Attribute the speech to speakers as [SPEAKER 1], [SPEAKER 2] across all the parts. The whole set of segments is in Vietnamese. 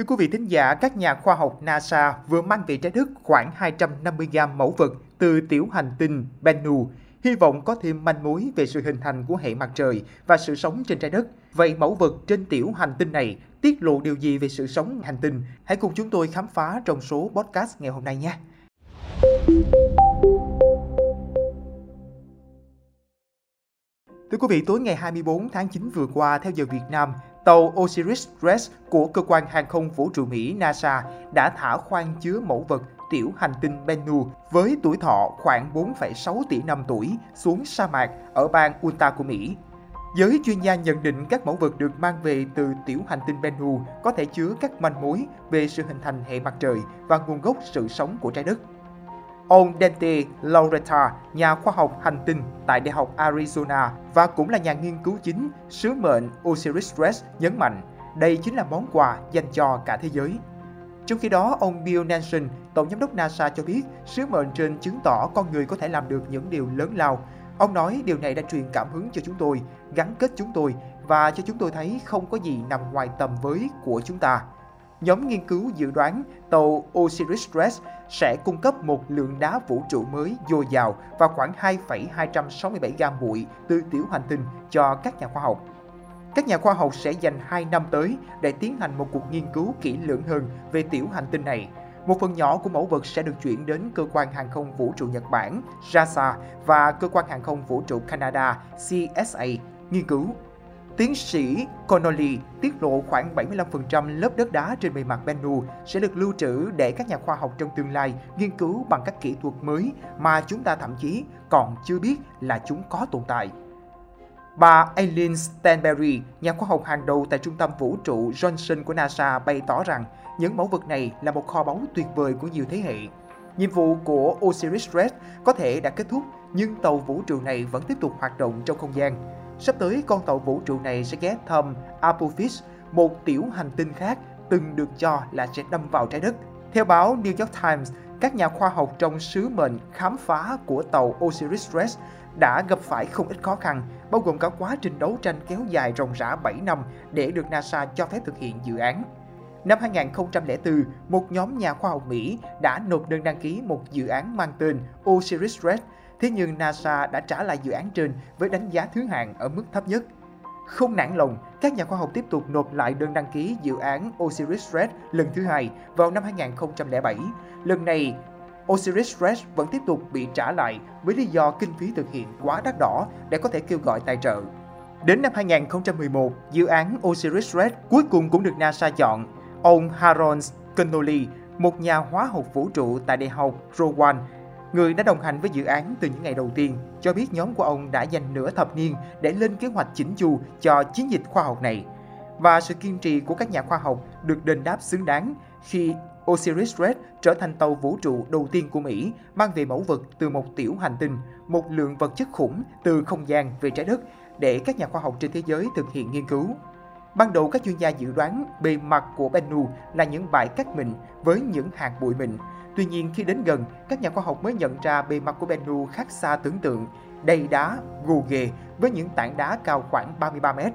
[SPEAKER 1] Thưa quý vị thính giả, các nhà khoa học NASA vừa mang về trái đất khoảng 250 gam mẫu vật từ tiểu hành tinh Bennu, hy vọng có thêm manh mối về sự hình thành của hệ mặt trời và sự sống trên trái đất. Vậy mẫu vật trên tiểu hành tinh này tiết lộ điều gì về sự sống hành tinh? Hãy cùng chúng tôi khám phá trong số podcast ngày hôm nay nhé. Thưa quý vị, tối ngày 24 tháng 9 vừa qua theo giờ Việt Nam, tàu Osiris-Rex của cơ quan hàng không vũ trụ Mỹ NASA đã thả khoang chứa mẫu vật tiểu hành tinh Bennu với tuổi thọ khoảng 4,6 tỷ năm tuổi xuống sa mạc ở bang Utah của Mỹ. Giới chuyên gia nhận định các mẫu vật được mang về từ tiểu hành tinh Bennu có thể chứa các manh mối về sự hình thành hệ mặt trời và nguồn gốc sự sống của trái đất. Ông Dante Lauretta, nhà khoa học hành tinh tại Đại học Arizona và cũng là nhà nghiên cứu chính sứ mệnh Osiris-Rex nhấn mạnh đây chính là món quà dành cho cả thế giới. Trong khi đó, ông Bill Nelson, Tổng giám đốc NASA cho biết sứ mệnh trên chứng tỏ con người có thể làm được những điều lớn lao. Ông nói điều này đã truyền cảm hứng cho chúng tôi, gắn kết chúng tôi và cho chúng tôi thấy không có gì nằm ngoài tầm với của chúng ta. Nhóm nghiên cứu dự đoán tàu Osiris-Rex sẽ cung cấp một lượng đá vũ trụ mới dồi dào và khoảng 2,267 gam bụi từ tiểu hành tinh cho các nhà khoa học. Các nhà khoa học sẽ dành 2 năm tới để tiến hành một cuộc nghiên cứu kỹ lưỡng hơn về tiểu hành tinh này. Một phần nhỏ của mẫu vật sẽ được chuyển đến cơ quan hàng không vũ trụ Nhật Bản JAXA và cơ quan hàng không vũ trụ Canada CSA nghiên cứu. Tiến sĩ Connolly tiết lộ khoảng 75% lớp đất đá trên bề mặt Bennu sẽ được lưu trữ để các nhà khoa học trong tương lai nghiên cứu bằng các kỹ thuật mới mà chúng ta thậm chí còn chưa biết là chúng có tồn tại. Bà Aileen Stanberry, nhà khoa học hàng đầu tại Trung tâm Vũ trụ Johnson của NASA bày tỏ rằng những mẫu vật này là một kho báu tuyệt vời của nhiều thế hệ. Nhiệm vụ của Osiris-Rex có thể đã kết thúc, nhưng tàu vũ trụ này vẫn tiếp tục hoạt động trong không gian. Sắp tới, con tàu vũ trụ này sẽ ghé thăm Apophis, một tiểu hành tinh khác từng được cho là sẽ đâm vào trái đất. Theo báo New York Times, các nhà khoa học trong sứ mệnh khám phá của tàu Osiris-Rex đã gặp phải không ít khó khăn, bao gồm cả quá trình đấu tranh kéo dài ròng rã 7 năm để được NASA cho phép thực hiện dự án. Năm 2004, một nhóm nhà khoa học Mỹ đã nộp đơn đăng ký một dự án mang tên Osiris-Rex, thế nhưng NASA đã trả lại dự án trên với đánh giá thứ hạng ở mức thấp nhất. Không nản lòng, các nhà khoa học tiếp tục nộp lại đơn đăng ký dự án Osiris-Rex lần thứ hai vào năm 2007. Lần này, Osiris-Rex vẫn tiếp tục bị trả lại với lý do kinh phí thực hiện quá đắt đỏ để có thể kêu gọi tài trợ. Đến năm 2011, dự án Osiris-Rex cuối cùng cũng được NASA chọn. Ông Harold Connolly, một nhà hóa học vũ trụ tại Đại học Rowan, người đã đồng hành với dự án từ những ngày đầu tiên, cho biết nhóm của ông đã dành nửa thập niên để lên kế hoạch chỉnh chu cho chiến dịch khoa học này. Và sự kiên trì của các nhà khoa học được đền đáp xứng đáng khi Osiris-Rex trở thành tàu vũ trụ đầu tiên của Mỹ mang về mẫu vật từ một tiểu hành tinh, một lượng vật chất khủng từ không gian về trái đất để các nhà khoa học trên thế giới thực hiện nghiên cứu. Ban đầu các chuyên gia dự đoán bề mặt của Bennu là những bãi cát mịn với những hạt bụi mịn. Tuy nhiên khi đến gần, các nhà khoa học mới nhận ra bề mặt của Bennu khác xa tưởng tượng, đầy đá, gồ ghề với những tảng đá cao khoảng 33 mét.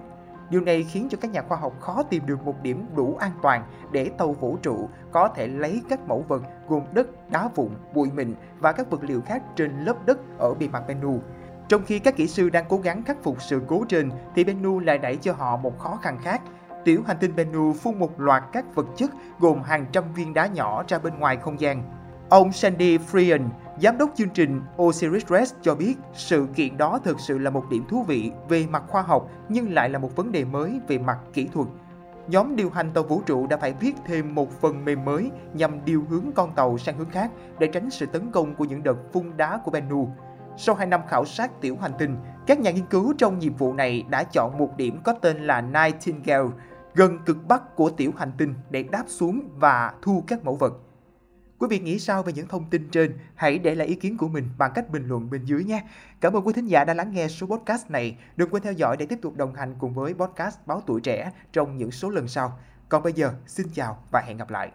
[SPEAKER 1] Điều này khiến cho các nhà khoa học khó tìm được một điểm đủ an toàn để tàu vũ trụ có thể lấy các mẫu vật gồm đất, đá vụn, bụi mịn và các vật liệu khác trên lớp đất ở bề mặt Bennu. Trong khi các kỹ sư đang cố gắng khắc phục sự cố trên, thì Bennu lại đẩy cho họ một khó khăn khác. Tiểu hành tinh Bennu phun một loạt các vật chất gồm hàng trăm viên đá nhỏ ra bên ngoài không gian. Ông Sandy Freehan, giám đốc chương trình Osiris-Rex cho biết sự kiện đó thực sự là một điểm thú vị về mặt khoa học nhưng lại là một vấn đề mới về mặt kỹ thuật. Nhóm điều hành tàu vũ trụ đã phải viết thêm một phần mềm mới nhằm điều hướng con tàu sang hướng khác để tránh sự tấn công của những đợt phun đá của Bennu. Sau 2 năm khảo sát tiểu hành tinh, các nhà nghiên cứu trong nhiệm vụ này đã chọn một điểm có tên là Nightingale, gần cực bắc của tiểu hành tinh để đáp xuống và thu các mẫu vật. Quý vị nghĩ sao về những thông tin trên? Hãy để lại ý kiến của mình bằng cách bình luận bên dưới nhé. Cảm ơn quý thính giả đã lắng nghe số podcast này. Đừng quên theo dõi để tiếp tục đồng hành cùng với podcast Báo Tuổi Trẻ trong những số lần sau. Còn bây giờ, xin chào và hẹn gặp lại.